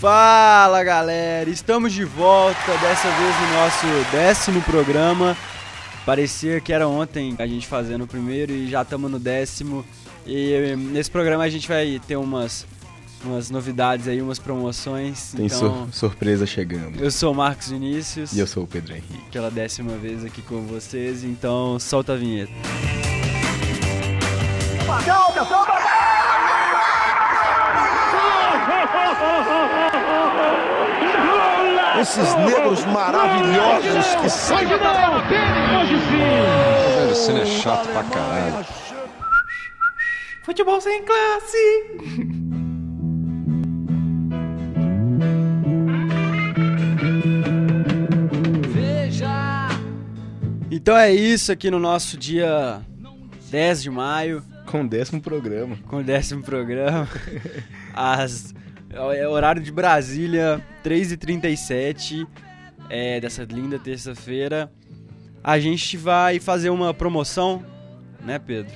Fala galera, estamos de volta, dessa vez no nosso décimo programa. Parecia que era ontem a gente fazendo o primeiro e já estamos no décimo. E nesse programa a gente vai ter umas, umas novidades aí, umas promoções. Tem então, sur surpresa chegando. Eu sou o Marcos Vinícius. E eu sou o Pedro Henrique. Pela décima vez aqui com vocês, então solta a vinheta. Solta, solta! Esses negros maravilhosos que são. Hoje não, hoje sim. Velho, cena é chato pra caralho. Futebol sem classe. Veja. Então é isso aqui no nosso dia 10 de maio. Com o décimo programa. Com o décimo programa. As é horário de Brasília, 3h37 é, dessa linda terça-feira. A gente vai fazer uma promoção, né, Pedro?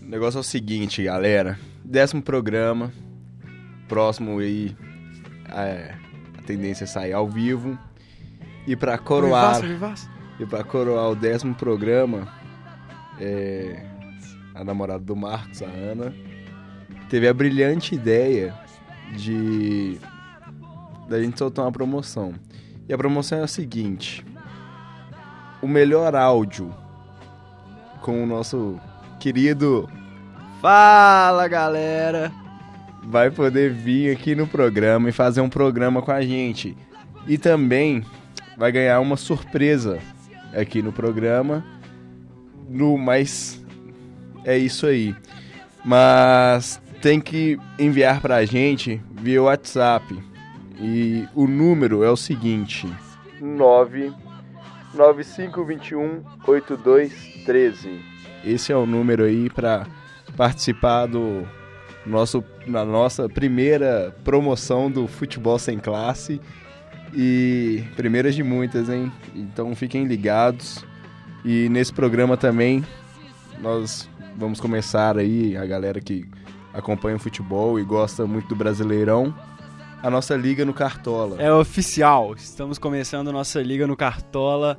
O negócio é o seguinte, galera. Décimo programa. Próximo aí. É, a tendência é sair ao vivo. E para coroar. Vivaço, vivaço. E para coroar o décimo programa, é, a namorada do Marcos, a Ana, teve a brilhante ideia de da gente soltar uma promoção. E a promoção é a seguinte: o melhor áudio com o nosso querido Fala, galera. Vai poder vir aqui no programa e fazer um programa com a gente. E também vai ganhar uma surpresa aqui no programa. No mas é isso aí. Mas tem que enviar para a gente via WhatsApp. E o número é o seguinte: 995218213. Esse é o número aí para participar do nosso na nossa primeira promoção do futebol sem classe e primeiras de muitas, hein? Então fiquem ligados. E nesse programa também nós vamos começar aí a galera que acompanha o futebol e gosta muito do Brasileirão, a nossa liga no Cartola. É oficial, estamos começando a nossa liga no Cartola.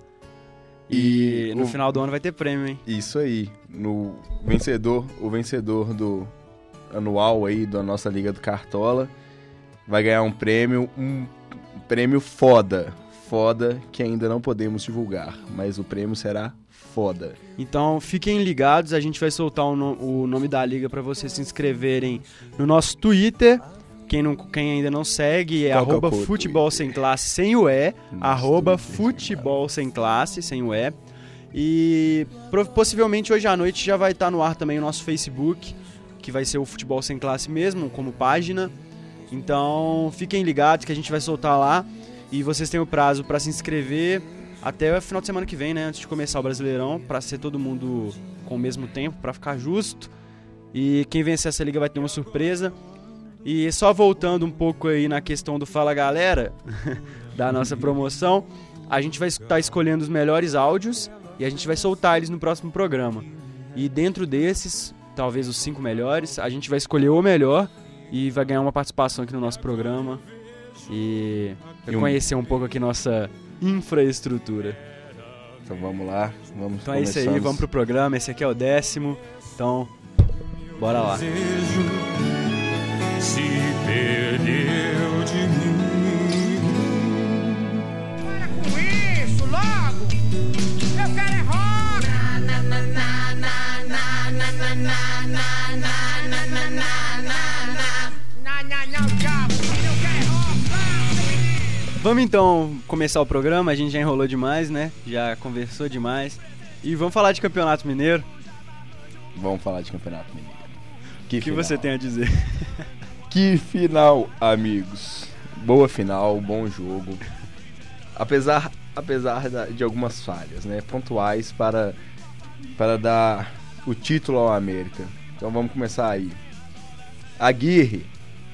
E, e no o... final do ano vai ter prêmio, hein? Isso aí. No vencedor, o vencedor do anual aí da nossa liga do Cartola vai ganhar um prêmio, um prêmio foda, foda que ainda não podemos divulgar, mas o prêmio será foda. Então fiquem ligados, a gente vai soltar o, no, o nome da liga para vocês se inscreverem no nosso Twitter. Quem, não, quem ainda não segue é Qual arroba é futebol sem classe sem o E, arroba futebol sem classe sem o E. E possivelmente hoje à noite já vai estar no ar também o nosso Facebook, que vai ser o Futebol Sem Classe mesmo, como página. Então fiquem ligados que a gente vai soltar lá. E vocês têm o prazo para se inscrever até o final de semana que vem, né? Antes de começar o Brasileirão, para ser todo mundo com o mesmo tempo, para ficar justo. E quem vencer essa liga vai ter uma surpresa. E só voltando um pouco aí na questão do Fala Galera, da nossa promoção, a gente vai estar escolhendo os melhores áudios e a gente vai soltar eles no próximo programa. E dentro desses, talvez os cinco melhores, a gente vai escolher o melhor e vai ganhar uma participação aqui no nosso programa. E, e um... conhecer um pouco aqui nossa infraestrutura. Então vamos lá, vamos Então é isso aí, vamos pro programa, esse aqui é o décimo, então bora lá. Se perdeu Vamos então começar o programa, a gente já enrolou demais, né? Já conversou demais. E vamos falar de Campeonato Mineiro? Vamos falar de Campeonato Mineiro. Que o que você tem a dizer? que final, amigos. Boa final, bom jogo. Apesar, apesar de algumas falhas, né? Pontuais para, para dar o título ao América. Então vamos começar aí. Aguirre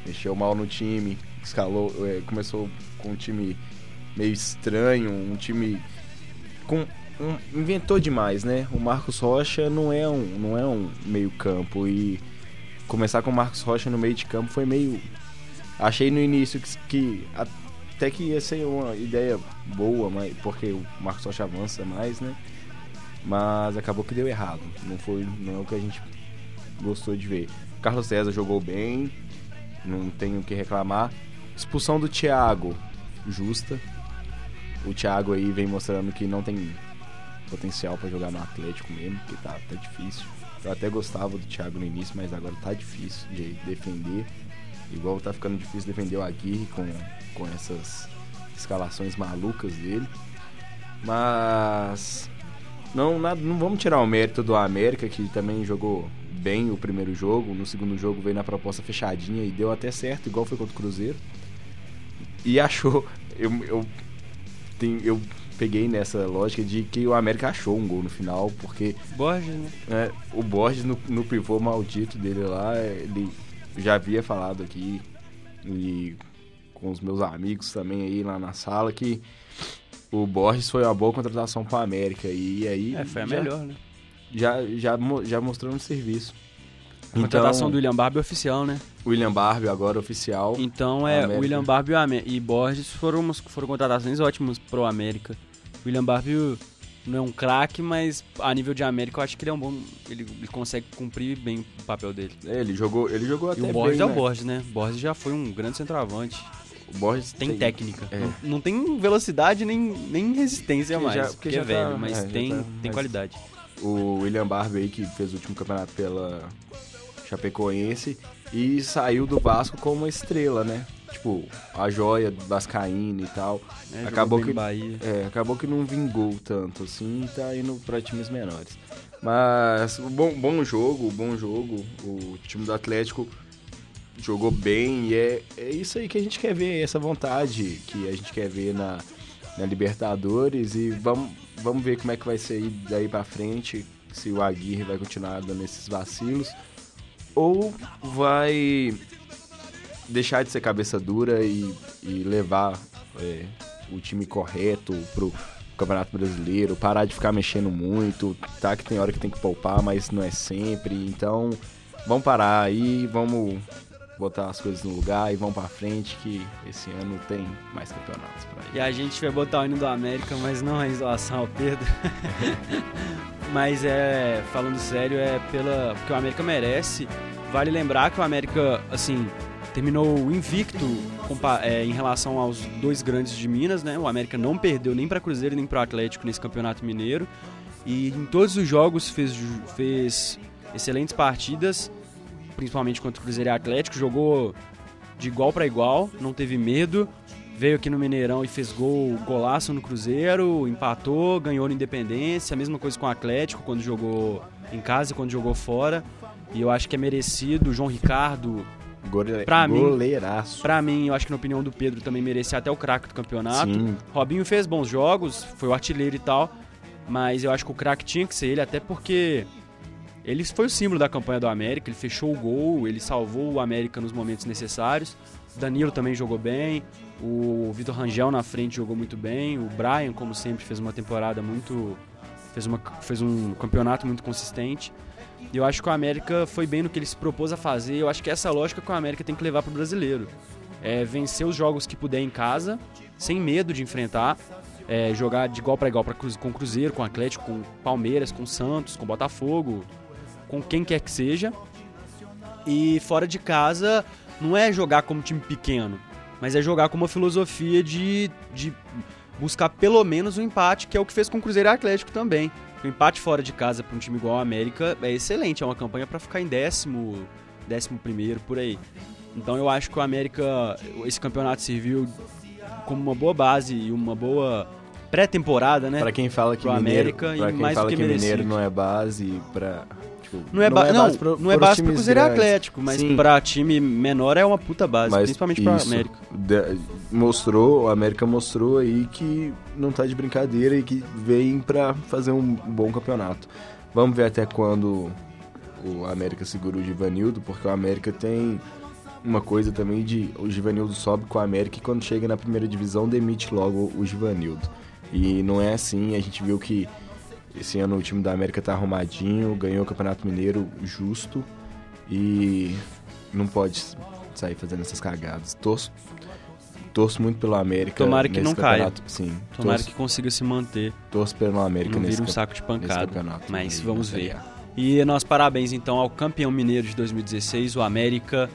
mexeu mal no time, escalou, é, começou com um time meio estranho, um time com um, inventou demais, né? O Marcos Rocha não é um não é um meio campo e começar com o Marcos Rocha no meio de campo foi meio Achei no início que, que até que ia ser uma ideia boa, mas, porque o Marcos Rocha avança mais, né? Mas acabou que deu errado. Não foi não é o que a gente gostou de ver. Carlos César jogou bem, não tenho o que reclamar. Expulsão do Thiago, justa. O Thiago aí vem mostrando que não tem potencial para jogar no Atlético mesmo, porque tá, tá difícil. Eu até gostava do Thiago no início, mas agora tá difícil de defender. Igual tá ficando difícil defender o Aguirre com, com essas escalações malucas dele. Mas não, nada, não vamos tirar o mérito do América, que também jogou bem o primeiro jogo. No segundo jogo veio na proposta fechadinha e deu até certo, igual foi contra o Cruzeiro. E achou. Eu, eu, tenho, eu peguei nessa lógica de que o América achou um gol no final, porque. Borges, né? É, o Borges, no, no pivô maldito dele lá, ele já havia falado aqui, e com os meus amigos também aí lá na sala, que o Borges foi uma boa contratação para América. E aí. É, foi a já, melhor, né? Já, já, já mostrou no serviço. A contratação então, do William Barbie é oficial, né? William Barbie agora oficial. Então é, o William Barbie e Borges foram, foram contratações ótimas pro América. William Barbie não é um craque, mas a nível de América eu acho que ele é um bom. Ele, ele consegue cumprir bem o papel dele. É, ele jogou, ele jogou até e o Borges bem, é o Borges, né? Borges já foi um grande centroavante. O Borges tem, tem técnica. É. Não, não, tem velocidade nem, nem resistência porque mais. Já, porque, porque já é velho, tá, mas é, tem, tá, tem mas qualidade. O William Barbie aí, que fez o último campeonato pela Chapecoense e saiu do Vasco como uma estrela, né? Tipo, a joia do Vascaíno e tal. É, acabou que. É, acabou que não vingou tanto assim, tá indo para times menores. Mas bom, bom jogo, bom jogo. O time do Atlético jogou bem e é, é isso aí que a gente quer ver, essa vontade que a gente quer ver na, na Libertadores e vamos, vamos ver como é que vai ser daí para frente, se o Aguirre vai continuar dando esses vacilos ou vai deixar de ser cabeça dura e, e levar é, o time correto pro Campeonato Brasileiro, parar de ficar mexendo muito, tá que tem hora que tem que poupar, mas não é sempre. Então, vamos parar aí, vamos botar as coisas no lugar e vamos para frente que esse ano tem mais campeonatos para ir. E a gente vai botar o hino do América, mas não em relação ao Pedro. mas é, falando sério, é pela porque o América merece. Vale lembrar que o América, assim, terminou invicto é, em relação aos dois grandes de Minas, né? O América não perdeu nem para Cruzeiro nem para Atlético nesse Campeonato Mineiro. E em todos os jogos fez, fez excelentes partidas principalmente contra o Cruzeiro e Atlético, jogou de igual para igual, não teve medo, veio aqui no Mineirão e fez gol, golaço no Cruzeiro, empatou, ganhou no Independência, a mesma coisa com o Atlético quando jogou em casa e quando jogou fora. E eu acho que é merecido, o João Ricardo Gole... Pra Goleiraço. mim, pra mim, eu acho que na opinião do Pedro também merecia até o craque do campeonato. Sim. Robinho fez bons jogos, foi o artilheiro e tal, mas eu acho que o craque tinha que ser ele, até porque ele foi o símbolo da campanha do América, ele fechou o gol, ele salvou o América nos momentos necessários. Danilo também jogou bem, o Vitor Rangel na frente jogou muito bem, o Brian, como sempre, fez uma temporada muito. fez, uma, fez um campeonato muito consistente. E eu acho que o América foi bem no que ele se propôs a fazer. Eu acho que essa é essa lógica que o América tem que levar para o brasileiro. É vencer os jogos que puder em casa, sem medo de enfrentar. É, jogar de igual para igual pra, com o Cruzeiro, com o Atlético, com o Palmeiras, com o Santos, com o Botafogo, com quem quer que seja. E fora de casa não é jogar como time pequeno, mas é jogar com uma filosofia de, de buscar pelo menos o um empate, que é o que fez com o Cruzeiro e Atlético também. O empate fora de casa para um time igual ao América é excelente, é uma campanha para ficar em décimo, décimo primeiro, por aí. Então eu acho que o América, esse campeonato serviu como uma boa base e uma boa pré-temporada, né? Para quem fala que mineiro, América, pra quem fala que, que mineiro não é base para Tipo, não é, não é base, pro, não é base pro Cruzeiro. Atlético, mas Sim. pra time menor é uma puta base, mas principalmente pra América. De, mostrou, a América mostrou aí que não tá de brincadeira e que vem pra fazer um bom campeonato. Vamos ver até quando o América segura o Givanildo, porque o América tem uma coisa também de o Givanildo sobe com a América e quando chega na primeira divisão demite logo o Givanildo. E não é assim, a gente viu que esse ano o time da América tá arrumadinho, ganhou o Campeonato Mineiro justo e não pode sair fazendo essas cagadas. Torço, torço muito pelo América. Tomara que não caia. Sim. Tomara torço, que consiga se manter. Torço pelo América não nesse vira um saco de pancada. Mas vamos ver. E nós parabéns então ao campeão mineiro de 2016, o América.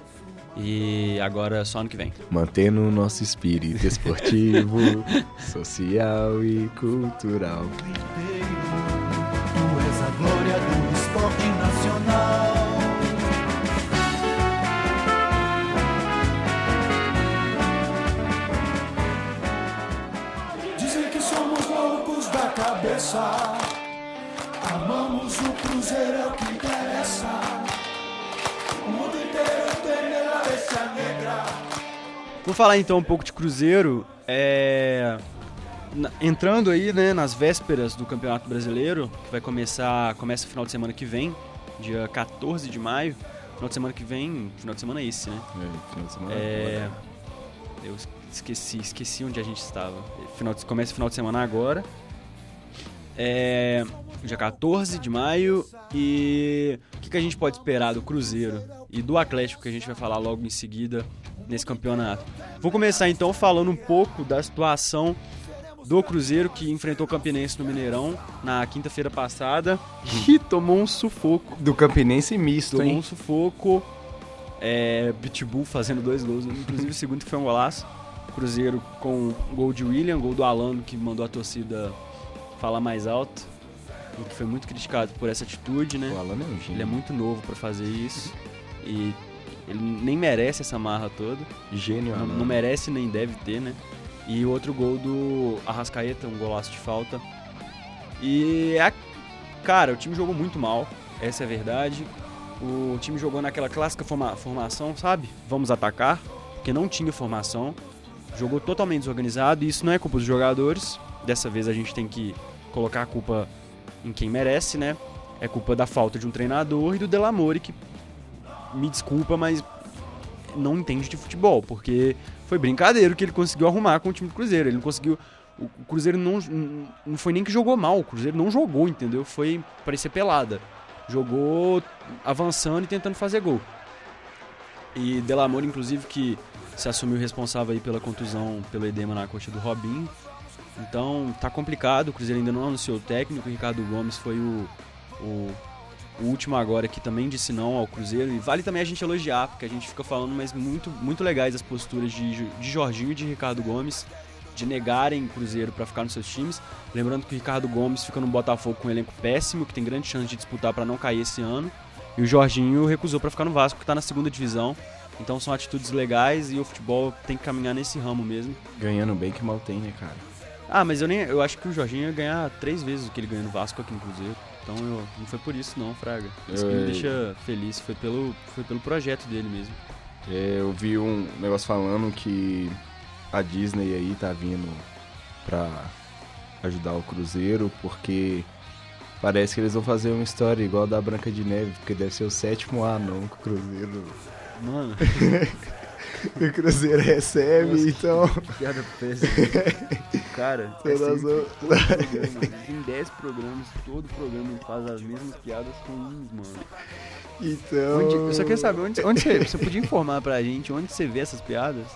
E agora só ano que vem. Mantendo o nosso espírito esportivo, social e cultural. Glória do esporte nacional. Dizem que somos loucos da cabeça. Amamos o Cruzeiro, é o que interessa. O mundo inteiro tem a negra. Vou falar então um pouco de Cruzeiro. É... Entrando aí, né, nas vésperas do Campeonato Brasileiro, que vai começar, começa final de semana que vem, dia 14 de maio. Final de semana que vem, final de semana é esse, né? É, final de semana. É... Eu esqueci, esqueci onde a gente estava. Final de... Começa final de semana agora. É, dia 14 de maio. E o que, que, a gente pode esperar do Cruzeiro e do Atlético, que a gente vai falar logo em seguida nesse campeonato? Vou começar então falando um pouco da situação do Cruzeiro que enfrentou o Campinense no Mineirão na quinta-feira passada e tomou um sufoco. Do Campinense misto, tomou hein? Tomou um sufoco. É, Pitbull fazendo dois gols, inclusive o segundo foi um golaço. Cruzeiro com gol de William, gol do Alano que mandou a torcida falar mais alto. O que foi muito criticado por essa atitude, né? O Alano é um Ele é muito novo para fazer isso. E ele nem merece essa marra toda. Gênio, não, não merece nem deve ter, né? E o outro gol do Arrascaeta, um golaço de falta. E, a... cara, o time jogou muito mal, essa é a verdade. O time jogou naquela clássica forma... formação, sabe? Vamos atacar, porque não tinha formação. Jogou totalmente desorganizado e isso não é culpa dos jogadores. Dessa vez a gente tem que colocar a culpa em quem merece, né? É culpa da falta de um treinador e do Delamore, que me desculpa, mas não entende de futebol, porque foi brincadeira que ele conseguiu arrumar com o time do Cruzeiro. Ele não conseguiu. O Cruzeiro não, não foi nem que jogou mal, o Cruzeiro não jogou, entendeu? Foi parecer pelada. Jogou avançando e tentando fazer gol. E Delamore, inclusive, que se assumiu responsável aí pela contusão, pelo edema na coxa do Robinho. Então tá complicado, o Cruzeiro ainda não anunciou o técnico, o Ricardo Gomes foi o, o, o, último agora que também disse não ao Cruzeiro. E vale também a gente elogiar, porque a gente fica falando, mas muito, muito legais as posturas de, de Jorginho e de Ricardo Gomes, de negarem o Cruzeiro para ficar nos seus times. Lembrando que o Ricardo Gomes fica no Botafogo com um elenco péssimo, que tem grande chance de disputar para não cair esse ano. E o Jorginho recusou para ficar no Vasco, que está na segunda divisão. Então são atitudes legais e o futebol tem que caminhar nesse ramo mesmo. Ganhando bem que mal tem, né, cara? Ah, mas eu nem eu acho que o Jorginho ia ganhar três vezes o que ele ganhou no Vasco aqui no Cruzeiro. Então eu, não foi por isso não, Fraga. Isso que me deixa feliz, foi pelo, foi pelo projeto dele mesmo. É, eu vi um negócio falando que a Disney aí tá vindo pra ajudar o Cruzeiro, porque parece que eles vão fazer uma história igual a da Branca de Neve, porque deve ser o sétimo ano que o Cruzeiro Mano. o Cruzeiro recebe, Nossa, então. Que piada péssima. Cara, é tem 10 programas, todo programa faz as mesmas piadas com um, mano. Então. Onde, eu só queria saber onde, onde você, você podia informar pra gente onde você vê essas piadas?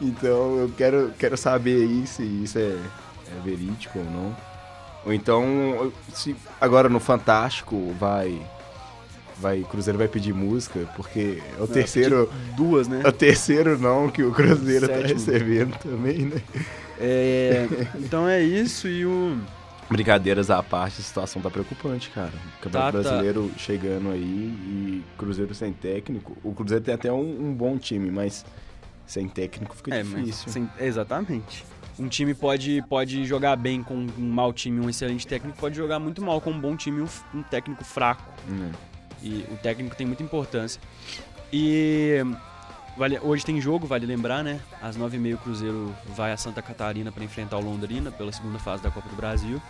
Então eu quero, quero saber aí se isso é, é verídico ou não. Ou então, se agora no Fantástico vai vai Cruzeiro vai pedir música, porque é o terceiro. Duas, né? É o terceiro não que o Cruzeiro Sétimo. tá recebendo também, né? É, então é isso e o. Brincadeiras à parte, a situação tá preocupante, cara. O Campeonato tá, Brasileiro tá. chegando aí e Cruzeiro sem técnico. O Cruzeiro tem até um, um bom time, mas sem técnico fica é, difícil. Sem, exatamente. Um time pode, pode jogar bem com um mau time, um excelente técnico, pode jogar muito mal com um bom time e um, um técnico fraco. Hum. E o técnico tem muita importância. E vale, hoje tem jogo, vale lembrar, né? Às 9h30 o Cruzeiro vai a Santa Catarina para enfrentar o Londrina pela segunda fase da Copa do Brasil.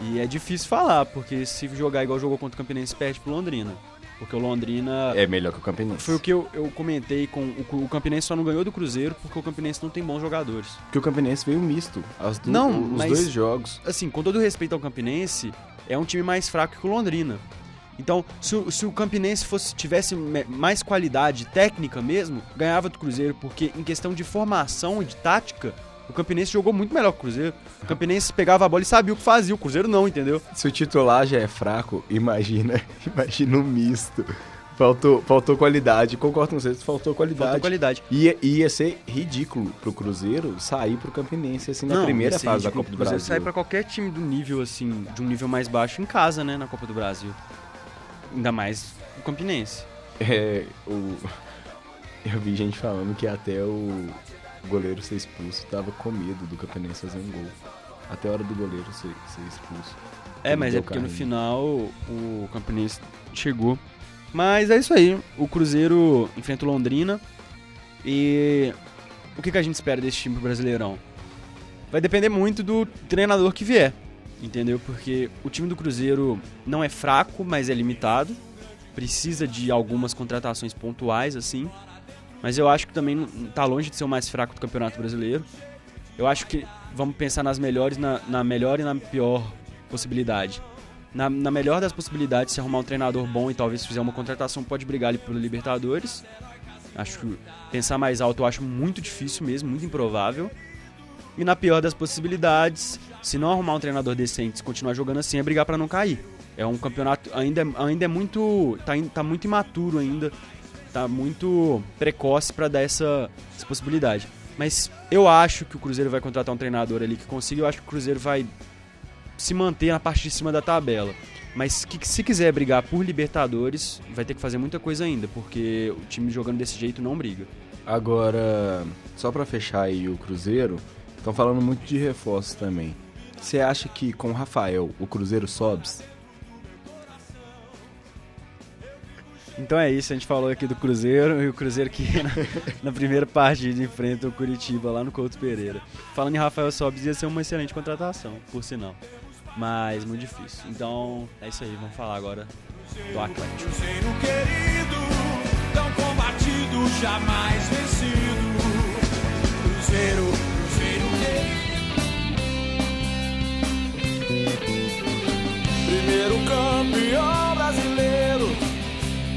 E é difícil falar, porque se jogar igual jogou contra o Campinense, perde pro Londrina. Porque o Londrina. É melhor que o Campinense. Foi o que eu, eu comentei com. O, o Campinense só não ganhou do Cruzeiro porque o Campinense não tem bons jogadores. Porque o Campinense veio misto. As do, não, os mas, dois jogos. Assim, com todo respeito ao Campinense, é um time mais fraco que o Londrina. Então, se, o- se o Campinense fosse, tivesse mais qualidade técnica mesmo, ganhava do Cruzeiro, porque em questão de formação e de tática, o Campinense jogou muito melhor que o Cruzeiro. O Campinense pegava a bola e sabia o que fazia, o Cruzeiro não, entendeu? Se o titular já é fraco, imagina, imagina um misto. Faltou, faltou qualidade. Concordo com vocês, faltou qualidade. Faltou qualidade. Ia, ia ser ridículo pro Cruzeiro sair pro Campinense assim na primeira ia ser fase da. Copa do O Cruzeiro Brasil. sai pra qualquer time do nível, assim, de um nível mais baixo em casa, né, na Copa do Brasil. Ainda mais o Campinense. É, o... Eu vi gente falando que até o goleiro ser expulso tava com medo do Campinense fazer um gol. Até a hora do goleiro ser, ser expulso. É, mas é porque no carrinho. final o Campinense chegou. Mas é isso aí. O Cruzeiro enfrenta o Londrina. E o que, que a gente espera desse time Brasileirão? Vai depender muito do treinador que vier. Entendeu? Porque o time do Cruzeiro não é fraco, mas é limitado. Precisa de algumas contratações pontuais, assim. Mas eu acho que também não- tá longe de ser o mais fraco do Campeonato Brasileiro. Eu acho que vamos pensar nas melhores, na, na melhor e na pior possibilidade. Na, na melhor das possibilidades, se arrumar um treinador bom e talvez fizer uma contratação, pode brigar ali pelo Libertadores. Acho que pensar mais alto eu acho muito difícil mesmo, muito improvável. E na pior das possibilidades, se não arrumar um treinador decente e continuar jogando assim, é brigar pra não cair. É um campeonato ainda, ainda é muito. Tá, tá muito imaturo ainda. Tá muito precoce pra dar essa, essa possibilidade. Mas eu acho que o Cruzeiro vai contratar um treinador ali que consiga. Eu acho que o Cruzeiro vai se manter na parte de cima da tabela. Mas que, se quiser brigar por Libertadores, vai ter que fazer muita coisa ainda, porque o time jogando desse jeito não briga. Agora, só pra fechar aí o Cruzeiro, estão falando muito de reforços também. Você acha que com o Rafael o Cruzeiro sobe? Então é isso, a gente falou aqui do Cruzeiro e o Cruzeiro que na, na primeira partida enfrenta o Curitiba lá no Couto Pereira. Falando em Rafael Sobis, ia ser uma excelente contratação, por sinal. Mas muito difícil. Então é isso aí, vamos falar agora do Atlético. Cruzeiro querido, tão combatido, jamais vencido. Cruzeiro, Cruzeiro Primeiro campeão brasileiro,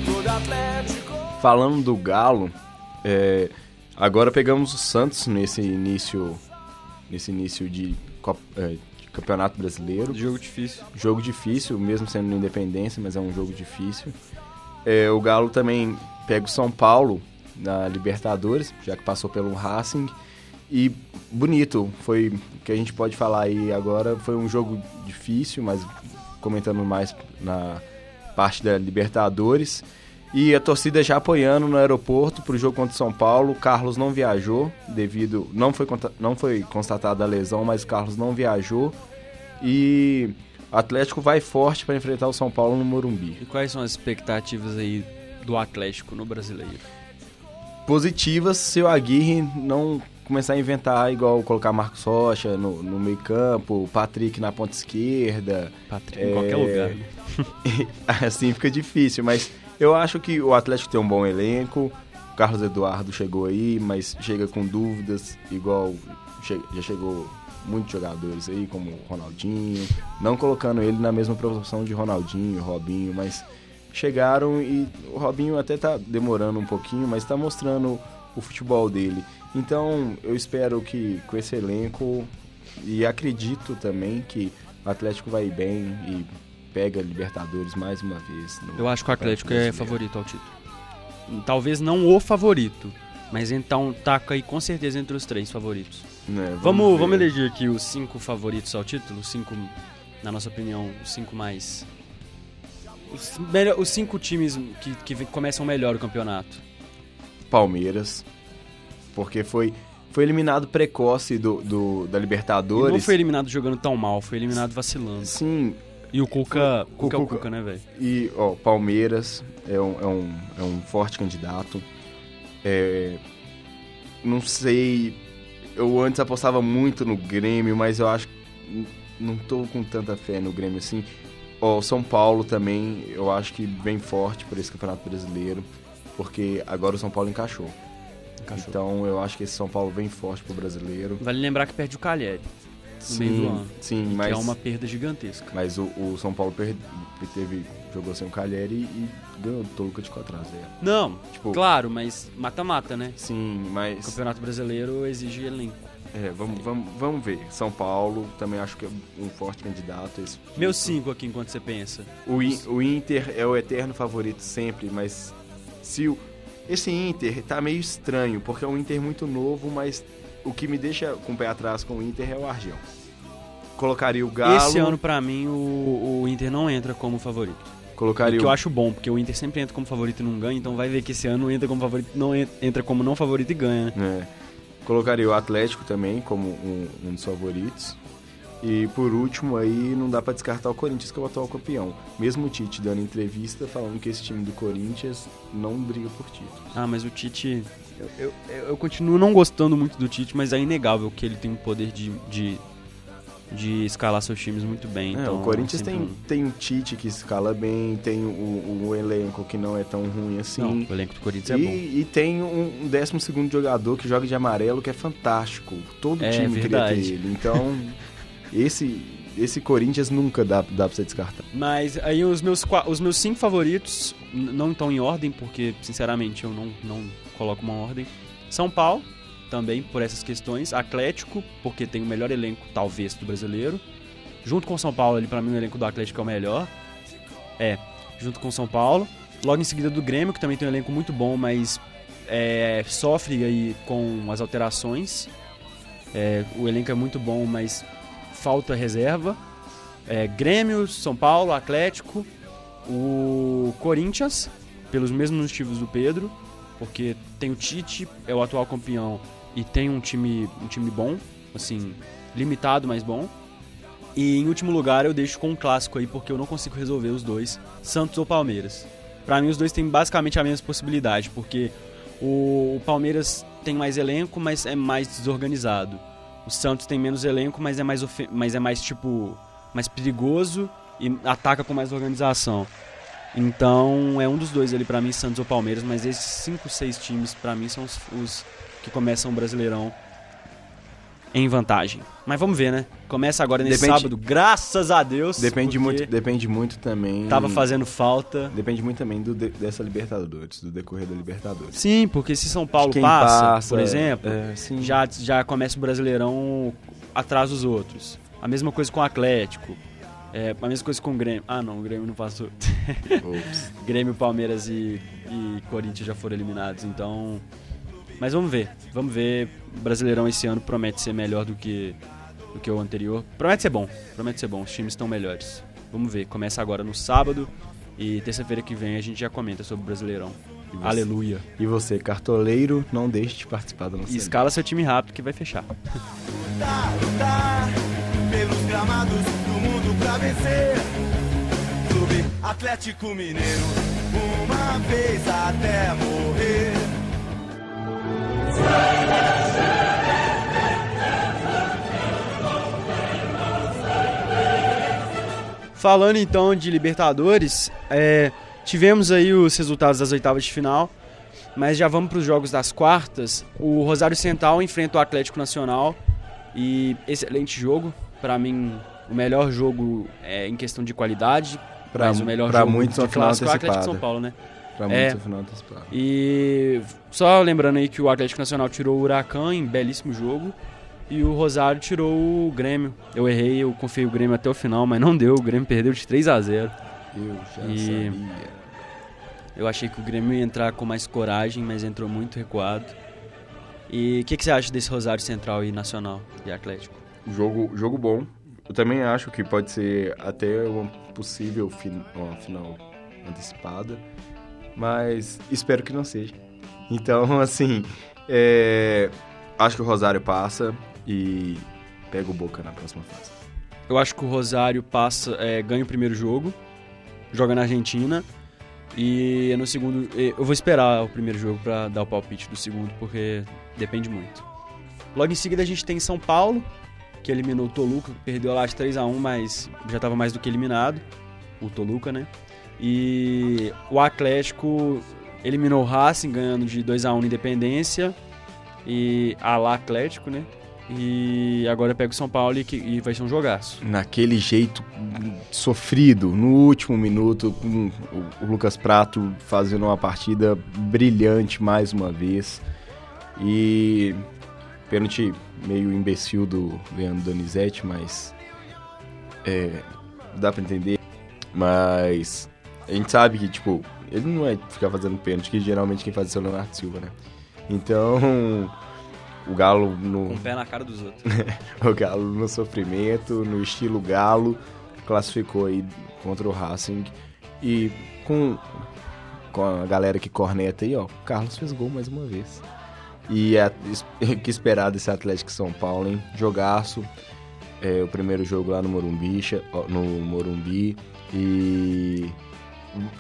todo Atlético. Falando do Galo, é, agora pegamos o Santos nesse início, nesse início de, é, de Campeonato Brasileiro. Jogo difícil. Jogo difícil, mesmo sendo no Independência, mas é um jogo difícil. É, o Galo também pega o São Paulo na Libertadores, já que passou pelo Racing. E bonito, foi o que a gente pode falar aí agora. Foi um jogo difícil, mas comentando mais na parte da Libertadores. E a torcida já apoiando no aeroporto para o jogo contra o São Paulo. O Carlos não viajou devido. Não foi, não foi constatada a lesão, mas o Carlos não viajou. E o Atlético vai forte para enfrentar o São Paulo no Morumbi. E quais são as expectativas aí do Atlético no brasileiro? Positivas se o Aguirre não começar a inventar igual colocar Marcos Rocha no, no meio campo, Patrick na ponta esquerda. Patrick, É, em qualquer lugar. né? assim fica difícil, mas eu acho que o Atlético tem um bom elenco. O Carlos Eduardo chegou aí, mas chega com dúvidas, igual já chegou muitos jogadores aí, como o Ronaldinho. Não colocando ele na mesma proporção de Ronaldinho, Robinho, mas chegaram e o Robinho até tá demorando um pouquinho, mas tá mostrando o futebol dele. Então eu espero que com esse elenco e acredito também que o Atlético vai bem e pega Libertadores mais uma vez. Eu acho que o Atlético é favorito ao título. Talvez não o favorito, mas então taca aí com certeza entre os três favoritos. Né, Vamos, ver. vamos eleger aqui os cinco favoritos ao título, os cinco, na nossa opinião, os cinco mais. Os, melhor, os cinco times que, que começam melhor o campeonato. Palmeiras, porque foi, foi eliminado precoce do, do- da E Libertadores. não foi eliminado jogando tão mal, foi eliminado vacilando. Sim, E o Cuca, Foi- Cuca é o Cuca- Cuca, né, velho? E, ó, Palmeiras é um, é um, é um forte candidato. É, não sei. Eu antes apostava muito no Grêmio, mas eu acho que não tô com tanta fé no Grêmio assim. Ó, São Paulo também, eu acho que vem forte para esse Campeonato Brasileiro, porque agora o São Paulo encaixou. Encaixou. Então eu acho que esse São Paulo vem forte pro brasileiro. Vale lembrar que perde o Calheri. sim, meio do ano. Sim, mas... Que é uma perda gigantesca. Mas o, o São Paulo perde, teve, jogou sem o Calheri e ganhou o Toluca de 4 a 0 Não, tipo, claro, mas mata-mata, né? Sim, mas... O Campeonato Brasileiro exige elenco. É, vamos, vamos, vamos ver. São Paulo também acho que é um forte candidato. Esse Meu 5 aqui enquanto você pensa. O, o Inter é o eterno favorito sempre, mas se o, esse Inter tá meio estranho, porque é um Inter muito novo, mas o que me deixa com o pé atrás com o Inter é o Argel. Colocaria o Galo. Esse ano, para mim, o, o Inter não entra como favorito. Colocaria o que eu acho bom, porque o Inter sempre entra como favorito e não ganha, então vai ver que esse ano entra como favorito, não entra como não favorito e ganha. Né? É. Colocaria o Atlético também como um, um dos favoritos. E por último aí não dá para descartar o Corinthians que é o atual campeão. Mesmo o Tite dando entrevista falando que esse time do Corinthians não briga por título. Ah, mas o Tite eu, eu, eu, continuo não gostando muito do Tite, mas é inegável que ele tem o poder de, de, de escalar seus times muito bem. É, então, o Corinthians tem, um... tem o Tite que escala bem, tem o, o, elenco que não é tão ruim assim. Não, o elenco do Corinthians e, é bom. E tem um, um 12 jogador que joga de amarelo, que é fantástico. Todo é, time verdade. queria ter ele. Então, esse, esse Corinthians nunca dá, dá pra você descartar. Mas aí os meus, os meus cinco favoritos não estão em ordem, porque, sinceramente, eu não, não coloco uma ordem. São Paulo, também por essas questões. Atlético, porque tem o melhor elenco, talvez, do brasileiro. Junto com São Paulo, ali, para mim, o elenco do Atlético é o melhor. É, junto com São Paulo. Logo em seguida do Grêmio, que também tem um elenco muito bom, mas é, sofre aí com as alterações. É, o elenco é muito bom, mas falta reserva. É, Grêmio, São Paulo, Atlético, o Corinthians, pelos mesmos motivos do Pedro, porque tem o Tite, é o atual campeão e tem um time, um time bom, assim, limitado, mas bom. E em último lugar eu deixo com um clássico aí, porque eu não consigo resolver os dois, Santos ou Palmeiras. Para mim os dois têm basicamente a mesma possibilidade, porque o, o Palmeiras tem mais elenco, mas é mais desorganizado. O Santos tem menos elenco, mas é mais, mas é mais tipo mais perigoso e ataca com mais organização. Então é um dos dois ali para mim, Santos ou Palmeiras, mas esses cinco, seis times para mim são os, os, que começam o Brasileirão em vantagem. Mas vamos ver, né? Começa agora nesse depende, sábado, graças a Deus. Depende muito, depende muito também. Tava fazendo falta. Depende muito também do dessa Libertadores, do decorrer da Libertadores. Sim, porque se São Paulo passa, passa, por exemplo, é, já já começa o Brasileirão atrás dos outros. A mesma coisa com o Atlético. É, a mesma coisa com o Grêmio. Ah, não, o Grêmio não passou. Grêmio, Palmeiras e, e Corinthians já foram eliminados, então. Mas vamos ver. Vamos ver. O Brasileirão esse ano promete ser melhor do que, do que o anterior. Promete ser bom. Promete ser bom. Os times estão melhores. Vamos ver. Começa agora no sábado. E terça-feira que vem a gente já comenta sobre o Brasileirão. E Aleluia. E você, cartoleiro, não deixe de participar da nossa. E escala seu time rápido que vai fechar. pelos gramados do mundo pra vencer. Clube Atlético Mineiro, uma vez até morrer. Falando então de Libertadores, é, tivemos aí os resultados das oitavas de final, mas já vamos para os jogos das quartas. O Rosário Central enfrenta o Atlético Nacional e excelente jogo, para mim o melhor jogo é, em questão de qualidade, pra, mas o melhor jogo muitos de clássico é o Atlético São Paulo, né? Pra muitos é, final antecipado. E só lembrando aí que o Atlético Nacional tirou o Huracan em belíssimo jogo e o Rosário tirou o Grêmio. Eu errei, eu confiei o Grêmio até o final, mas não deu. O Grêmio perdeu de 3 a 0 Eu já e sabia. Eu achei que o Grêmio ia entrar com mais coragem, mas entrou muito recuado. E o que, que, você acha desse Rosário Central e Nacional e Atlético? Jogo, jogo bom. Eu também acho que pode ser até uma possível fin uma final antecipada, mas espero que não seja. Então, assim, é, acho que o Rosário passa e pega o Boca na próxima fase. Eu acho que o Rosário passa, é, ganha o primeiro jogo, joga na Argentina e no segundo eu vou esperar o primeiro jogo para dar o palpite do segundo porque depende muito. Logo em seguida a gente tem São Paulo que eliminou o Toluca, perdeu lá de 3 a 1 mas já estava mais do que eliminado, o Toluca, né? E o Atlético eliminou o Racing, ganhando de 2 a 1 na Independência, e a lá Atlético, né? E agora pega o São Paulo e, que, e vai ser um jogaço. Naquele jeito sofrido, no último minuto, com o Lucas Prato fazendo uma partida brilhante mais uma vez. E pênalti meio imbecil do Leandro Donizete, mas é, dá pra entender. Mas a gente sabe que, tipo, ele não é ficar fazendo pênalti, que geralmente quem faz é o Leonardo Silva, né? Então, o Galo no. Com o pé na cara dos outros. o Galo no sofrimento, no estilo Galo, classificou aí contra o Racing. E com, com a galera que corneta aí, ó, o Carlos fez gol mais uma vez. E é, que esperar desse Atlético São Paulo, hein? Jogaço. É, o primeiro jogo lá no Morumbi, no Morumbi. E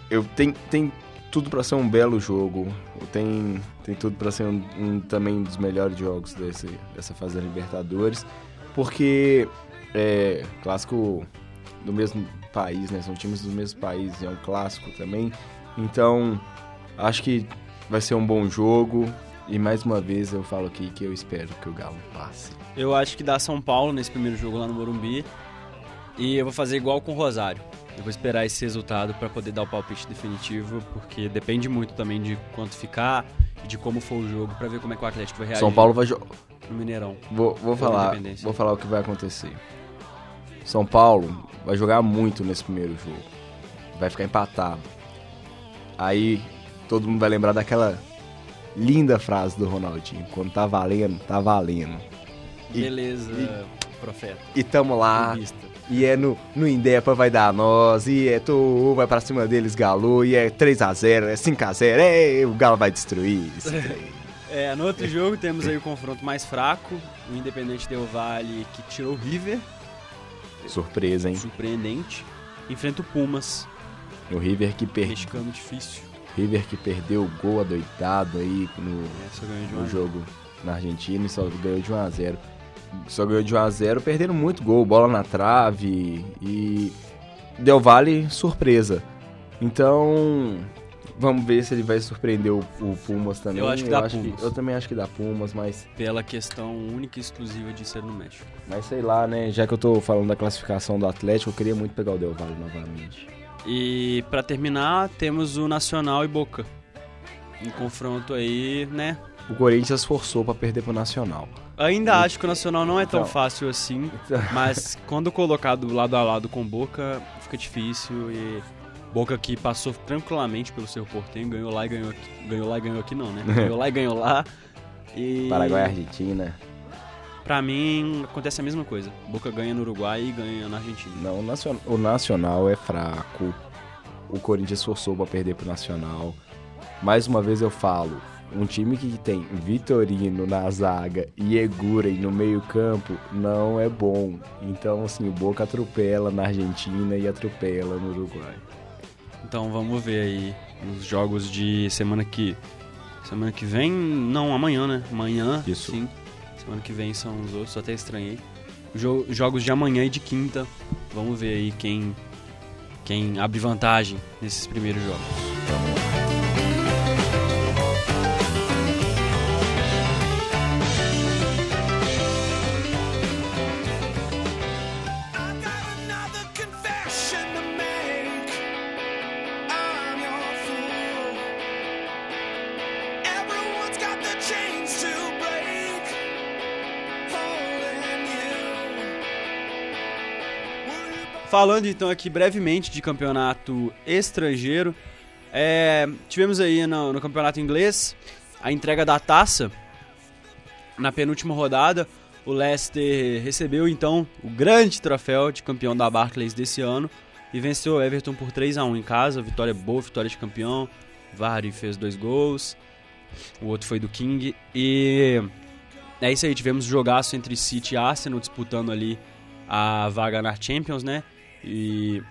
eu tem, tem tudo para ser um belo jogo. Tem, tem tudo para ser um, um, também um dos melhores jogos desse, dessa fase da Libertadores. Porque é clássico do mesmo país, né? São times do mesmo país, é um clássico também. Então, acho que vai ser um bom jogo. E mais uma vez eu falo aqui que eu espero que o Galo passe. Eu acho que dá São Paulo nesse primeiro jogo lá no Morumbi. E eu vou fazer igual com o Rosário. Eu vou esperar esse resultado para poder dar o palpite definitivo, porque depende muito também de quanto ficar e de como for o jogo, para ver como é que o Atlético vai reagir. São Paulo vai jogar. No Mineirão. Vou, vou falar, vou falar o que vai acontecer. São Paulo vai jogar muito nesse primeiro jogo. Vai ficar empatado. Aí todo mundo vai lembrar daquela linda frase do Ronaldinho. Quando tá valendo, tá valendo. E, Beleza, e, profeta. E tamo lá. E é no, no Indepa vai dar a nós, e é tu vai pra cima deles, Galo, e é 3x0, é 5x0, é, o Galo vai destruir. Isso é, no outro jogo temos aí o confronto mais fraco, o Independente Del Vale que tirou o River. Surpresa, hein? Surpreendente. Enfrenta o Pumas. O River que perdeu. Mexicano difícil. River que perdeu o gol adoitado aí no, no jogo na Argentina e só ganhou de 1 a 0 Só ganhou de 1 a 0 perdendo muito gol, bola na trave e Del Valle surpresa. Então, vamos ver se ele vai surpreender o, o Pumas também. Eu acho que eu dá acho Pumas. Que, eu também acho que dá Pumas, mas... Pela questão única e exclusiva de ser no México. Mas sei lá, né? Já que eu tô falando da classificação do Atlético, eu queria muito pegar o Del Valle novamente. E para terminar, temos o Nacional e Boca. Um confronto aí, né? O Corinthians forçou para perder pro Nacional. Ainda e... acho que o Nacional não é tão então... fácil assim, mas quando colocado lado a lado com Boca, fica difícil e Boca que passou tranquilamente pelo seu Portenho, ganhou lá e ganhou aqui. Ganhou lá e ganhou aqui não, né? Ganhou lá e ganhou lá. E... Paraguai e Argentina. Pra mim, acontece a mesma coisa. Boca ganha no Uruguai e ganha na Argentina. Não, o Nacional, o Nacional é fraco. O Corinthians forçou pra perder pro Nacional. Mais uma vez eu falo, um time que tem Vitorino na zaga e Eguren no meio campo não é bom. Então, assim, o Boca atropela na Argentina e atropela no Uruguai. Então vamos ver aí os jogos de semana que... Semana que vem, não, amanhã, né? Amanhã, Isso. sim. Semana que vem são os outros, até estranhei. Jo jogos de amanhã e de quinta. Vamos ver aí quem, quem abre vantagem nesses primeiros jogos. Vamos lá. Falando então aqui brevemente de campeonato estrangeiro, é, tivemos aí no, no, campeonato inglês a entrega da taça na penúltima rodada. O Leicester recebeu então o grande troféu de campeão da Barclays desse ano e venceu o Everton por 3 a 1 em casa. Vitória boa, vitória de campeão. Vardy fez dois gols, o outro foi do King. E é isso aí, tivemos jogaço entre City e Arsenal disputando ali a vaga na Champions, né? E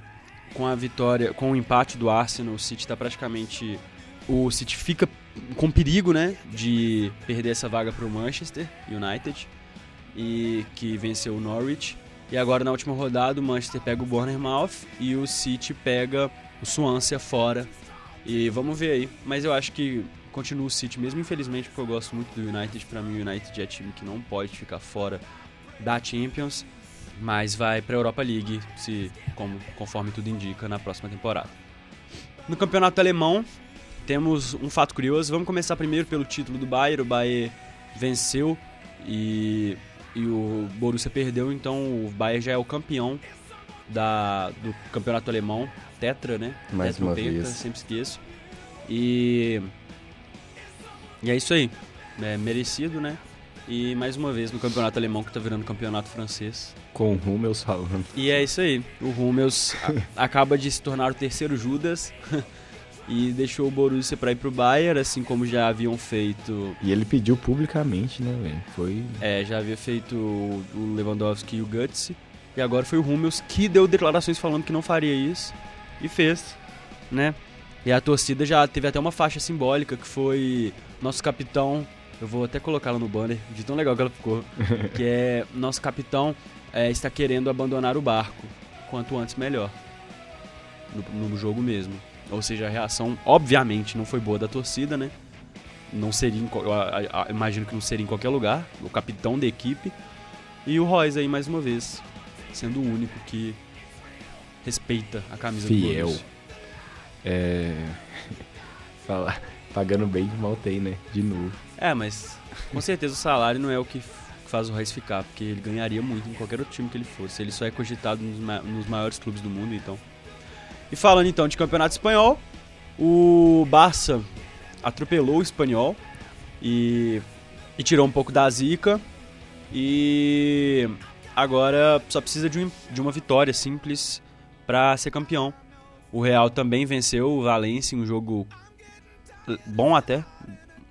com a vitória, com o empate do Arsenal, o City está praticamente. O City fica com perigo, né? De perder essa vaga para o Manchester United, e que venceu o Norwich. E agora na última rodada o Manchester pega o Bournemouth e o City pega o Swansea fora. E vamos ver aí. Mas eu acho que continuo o City mesmo, infelizmente, porque eu gosto muito do United. Para mim, o United é time que não pode ficar fora da Champions, mas vai para a Europa League, se, como, conforme tudo indica, na próxima temporada. No campeonato alemão, temos um fato curioso. Vamos começar primeiro pelo título do Bayern. O Bayern venceu e, e o Borussia perdeu, então o Bayern já é o campeão da, do campeonato alemão, tetra, né? Mais tetra uma penta, vez. sempre esqueço. E, e é isso aí, é merecido, né? E mais uma vez no campeonato alemão que tá virando campeonato francês. Com o Hummels falando. E é isso aí, o Hummels acaba de se tornar o terceiro Judas e deixou o Borussia para ir pro Bayern, assim como já haviam feito E ele pediu publicamente, né, velho? Foi. É, já havia feito o Lewandowski e o Guts. E agora foi o Hummels que deu declarações falando que não faria isso. E fez, né? E a torcida já teve até uma faixa simbólica que foi nosso capitão. Eu vou até colocar ela no banner, de tão legal que ela ficou. que é nosso capitão é, está querendo abandonar o barco. Quanto antes, melhor. No, no jogo mesmo. Ou seja, a reação, obviamente, não foi boa da torcida, né? Não seria, em, eu a- a- imagino que não seria em qualquer lugar. O capitão da equipe. E o Royce aí, mais uma vez, sendo o único que respeita a camisa do Fiel. É. Falar. Pagando bem, mal tem, né? De novo. É, mas com certeza o salário não é o que faz o Reis ficar, porque ele ganharia muito em qualquer outro time que ele fosse. Ele só é cogitado nos, ma- nos maiores clubes do mundo, então. E falando então de campeonato espanhol, o Barça atropelou o espanhol e, e tirou um pouco da zica. E agora só precisa de, um- de uma vitória simples para ser campeão. O Real também venceu o Valencia em um jogo bom até,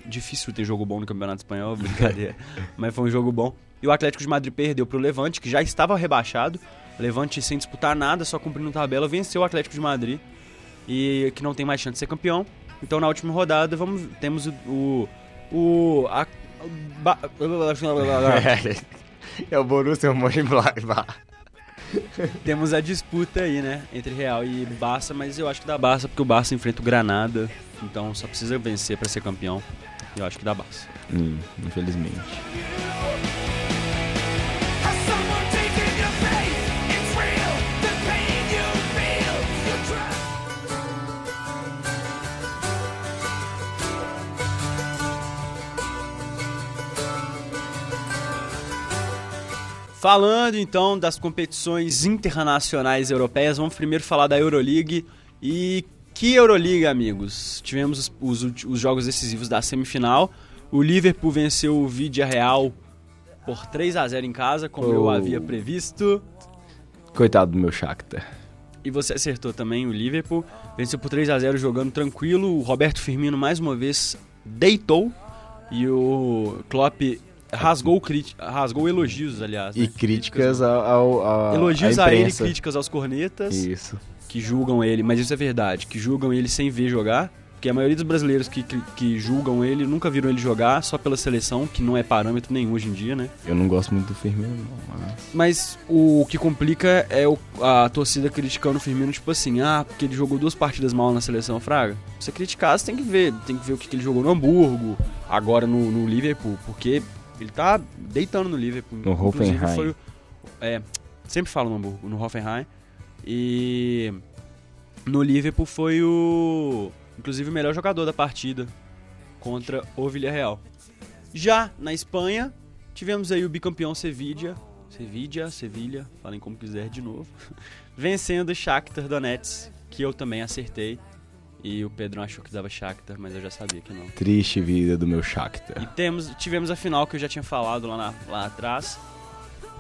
difícil ter jogo bom no Campeonato Espanhol, brincadeira. Mas foi um jogo bom. E o Atlético de Madrid perdeu pro Levante, que já estava rebaixado. Levante sem disputar nada, só cumprindo tabela, venceu o Atlético de Madrid. E que não tem mais chance de ser campeão. Então na última rodada vamos, temos o. o, o a- ba- é o Borussia Mönchengladbach. temos a disputa aí, né? Entre Real e Barça, mas eu acho que dá Barça, porque o Barça enfrenta o Granada. Então só precisa vencer para ser campeão. Eu acho que dá Barça. Hum, infelizmente. Falando então das competições internacionais europeias, vamos primeiro falar da Euroleague. E que Euroleague, amigos? Tivemos os, os jogos decisivos da semifinal. O Liverpool venceu o Vidia Real por 3 a 0 em casa, como eu Oh. havia previsto. Coitado do meu Shakhtar. E você acertou também o Liverpool. Venceu por 3 a 0 jogando tranquilo. O Roberto Firmino mais uma vez deitou. E o Klopp rasgou, crit- rasgou elogios, aliás. E né? críticas ao, ao, a, Elogios a, ele, críticas aos cornetas, Isso. que julgam ele, mas isso é verdade, que julgam ele sem ver jogar. Porque a maioria dos brasileiros que, que, que julgam ele nunca viram ele jogar, só pela seleção, que não é parâmetro nenhum hoje em dia, né? Eu não gosto muito do Firmino, não, mas... Mas o que complica é o- a torcida criticando o Firmino, tipo assim, ah, porque ele jogou duas partidas mal na seleção, Fraga. Pra você criticar, você tem que ver, tem que ver o que, que ele jogou no Hamburgo, agora no, no Liverpool, porque ele tá deitando no Liverpool. No Inclusive, Hoffenheim. foi é, sempre falo no Hamburgo, no Hoffenheim. E no Liverpool foi o, inclusive, o melhor jogador da partida contra o Villarreal. Já na Espanha, tivemos aí o bicampeão Sevilla, Sevilla, Sevilha, falem como quiser de novo, vencendo o Shakhtar Donetsk, que eu também acertei. E o Pedro achou que dava Shakhtar, mas eu já sabia que não. Triste vida do meu E Shakhtar. temos, tivemos a final que eu já tinha falado lá, na- lá atrás,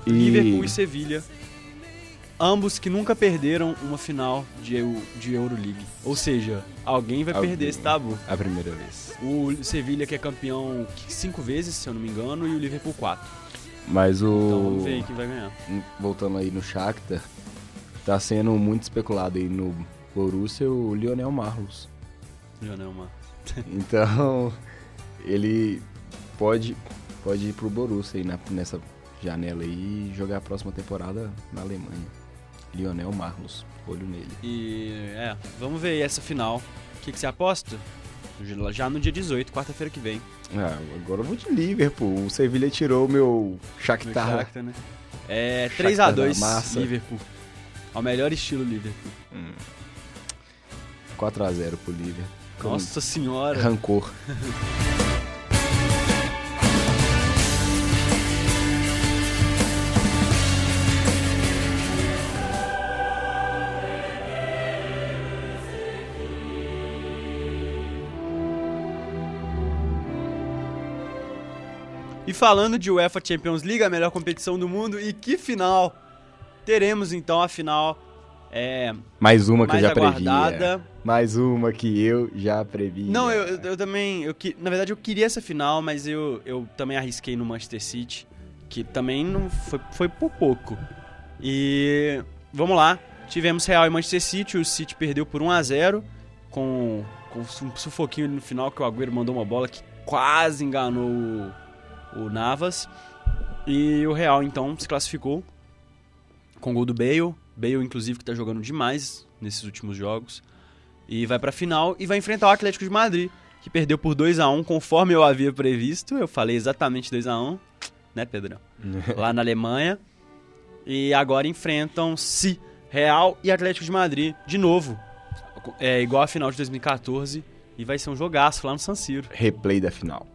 E... Liverpool e Sevilha. Ambos que nunca perderam uma final de, de Euroleague. Ou seja, alguém vai Alguém. perder esse tabu. A primeira vez. O Sevilha que é campeão cinco vezes, se eu não me engano, e o Liverpool quatro. Mas o... Então vamos ver aí quem vai ganhar. Voltando aí no Shakhtar, tá sendo muito especulado aí no Borussia o Lionel Marlos. Não, mano. Então, ele pode, pode ir pro Borussia aí na- nessa janela aí e jogar a próxima temporada na Alemanha. Lionel Marlos, olho nele. E é, vamos ver aí essa final. O que, que você aposta? Já no dia 18, quarta-feira que vem. Ah, agora eu vou de Liverpool. O Sevilha tirou o meu Shakhtar. No Shakhtar né? É 3x2 Liverpool. Ao melhor estilo Liverpool. Hum. 4x0 pro Liverpool. Nossa senhora. Rancor. E falando de UEFA Champions League, a melhor competição do mundo, e que final! Teremos então a final. É, mais uma que mais eu já aguardada. previ. É. Mais uma que eu já previ. Não, eu, eu, eu também. Eu, na verdade, eu queria essa final, mas eu, eu também arrisquei no Manchester City, que também não foi, foi por pouco. E vamos lá. Tivemos Real e Manchester City. O City perdeu por 1 a 0 com, com um sufoquinho no final que o Agüero mandou uma bola que quase enganou o o Navas. E o Real, então, se classificou com o gol do Bale. Bale, inclusive, que está jogando demais nesses últimos jogos. E vai para a final e vai enfrentar o Atlético de Madrid, que perdeu por 2 a 1 conforme eu havia previsto. Eu falei exatamente 2 a 1 né, Pedrão? Lá na Alemanha. E agora enfrentam-se Real e Atlético de Madrid de novo. É igual a final de 2014 e vai ser um jogaço lá no San Siro. Replay da final.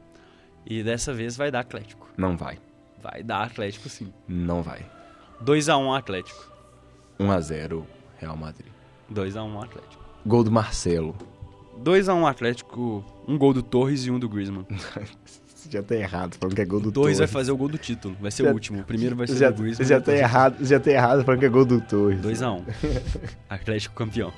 E dessa vez vai dar Atlético. Não vai. Vai dar Atlético sim. Não vai. 2x1 Atlético. 1x0 Real Madrid. 2x1 Atlético. Gol do Marcelo. 2x1 Atlético. Um gol do Torres e um do Griezmann. já tá errado falando que é gol do Torres. Torres vai fazer o gol do título. Vai ser já, o último. O primeiro vai ser já, o Griezmann. Já tá errado, já tá errado falando que é gol do Torres. 2x1. Atlético campeão.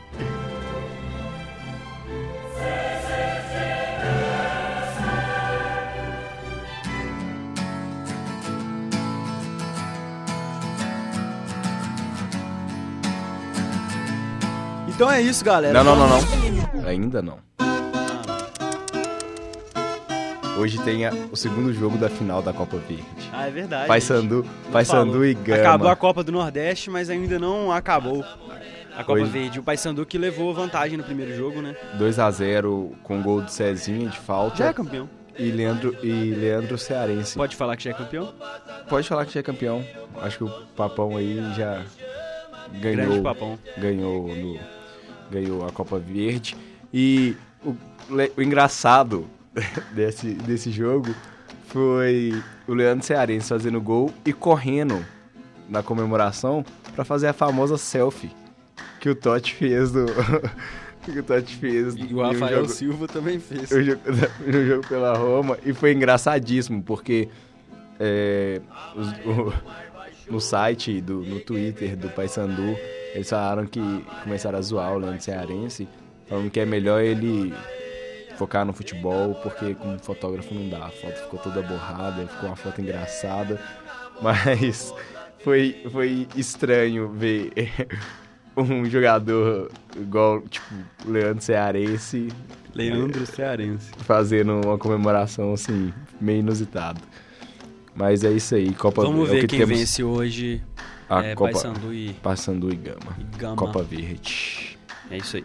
Então é isso, galera. Não, não, não, não. Ainda não. Hoje tem a, o segundo jogo da final da Copa Verde. Ah, é verdade. Paysandu, Paysandu e Gama. Acabou a Copa do Nordeste, mas ainda não acabou a Copa. Verde. O Paysandu que levou vantagem no primeiro jogo, né? 2 a 0 com gol do Cezinha de falta. Já é campeão. E Leandro, e Leandro Cearense. Pode falar que já é campeão? Pode falar que já é campeão. Acho que o Papão aí já ganhou. Grande Papão. Ganhou no ganhou a Copa Verde. E o, o engraçado desse, desse jogo foi o Leandro Cearense fazendo gol e correndo na comemoração para fazer a famosa selfie que o Totti fez do. que o Totti fez. E o Rafael jogo, Silva também fez. No jogo, no jogo pela Roma. E foi engraçadíssimo, porque é, o, no site, do, no Twitter do Paysandu, eles falaram que começaram a zoar o Leandro Cearense, falando que é melhor ele focar no futebol, porque como fotógrafo não dá, a foto ficou toda borrada, ficou uma foto engraçada, mas foi, foi estranho ver um jogador igual, tipo, Leandro Cearense. Leandro Cearense. Fazendo uma comemoração, assim, meio inusitada. Mas é isso aí, Copa Vamos é ver que quem temos... vence hoje. A é, Copa Paysandu e... Paysandu e Gama. e Gama. Copa Verde. É isso aí.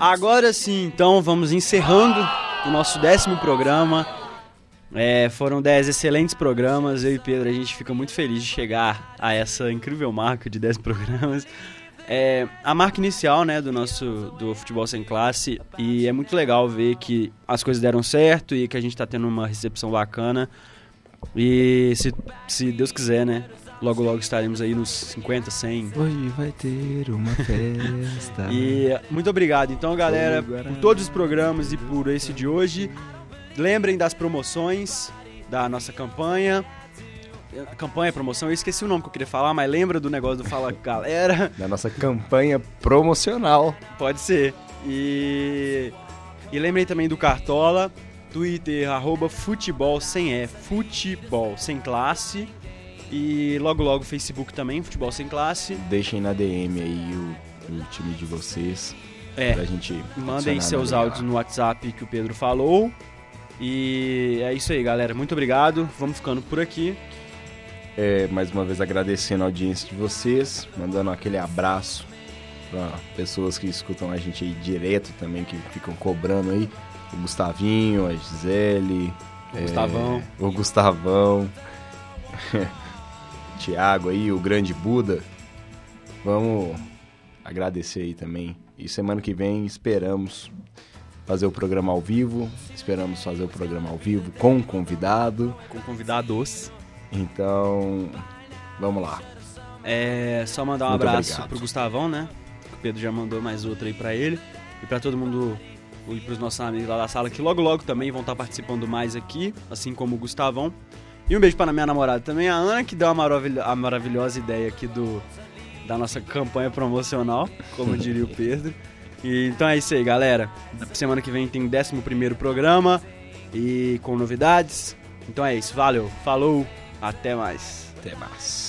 Agora sim, então vamos encerrando o nosso décimo programa. É, foram dez excelentes programas. Eu e Pedro, a gente fica muito feliz de chegar a essa incrível marca de 10 programas. É a marca inicial né, do nosso do Futebol Sem Classe e é muito legal ver que as coisas deram certo e que a gente está tendo uma recepção bacana. E se, se Deus quiser, né? Logo, logo estaremos aí nos 50, 100. Hoje vai ter uma festa. e muito obrigado, então, galera, por todos os programas e por esse de hoje. Lembrem das promoções da nossa campanha. Campanha, promoção, eu esqueci o nome que eu queria falar, mas lembra do negócio do Fala Galera? Da nossa campanha promocional. Pode ser. E, e lembrem também do Cartola, Twitter, arroba futebol sem E, futebol sem classe. E logo logo Facebook também, futebol sem classe. Deixem na DM aí o, o time de vocês. É. Pra gente Mandem seus áudios no WhatsApp que o Pedro falou. E é isso aí, galera. Muito obrigado. Vamos ficando por aqui. É, mais uma vez agradecendo a audiência de vocês, mandando aquele abraço para pessoas que escutam a gente aí direto também, que ficam cobrando aí. O Gustavinho, a Gisele. O é, Gustavão. O Gustavão. Tiago aí, o grande Buda. Vamos agradecer aí também. E semana que vem esperamos fazer o programa ao vivo. Esperamos fazer o programa ao vivo com convidado. Com convidados. Então, vamos lá. É só mandar um Muito abraço obrigado. pro Gustavão, né? O Pedro já mandou mais outra aí para ele. E para todo mundo e para os nossos amigos lá da sala que logo logo também vão estar participando mais aqui, assim como o Gustavão. E um beijo para minha namorada também, a Ana, que deu a, maravilho a maravilhosa ideia aqui do, da nossa campanha promocional, como diria o Pedro. E, então é isso aí, galera. Semana que vem tem o 11 programa e com novidades. Então é isso, valeu, falou, até mais. Até mais.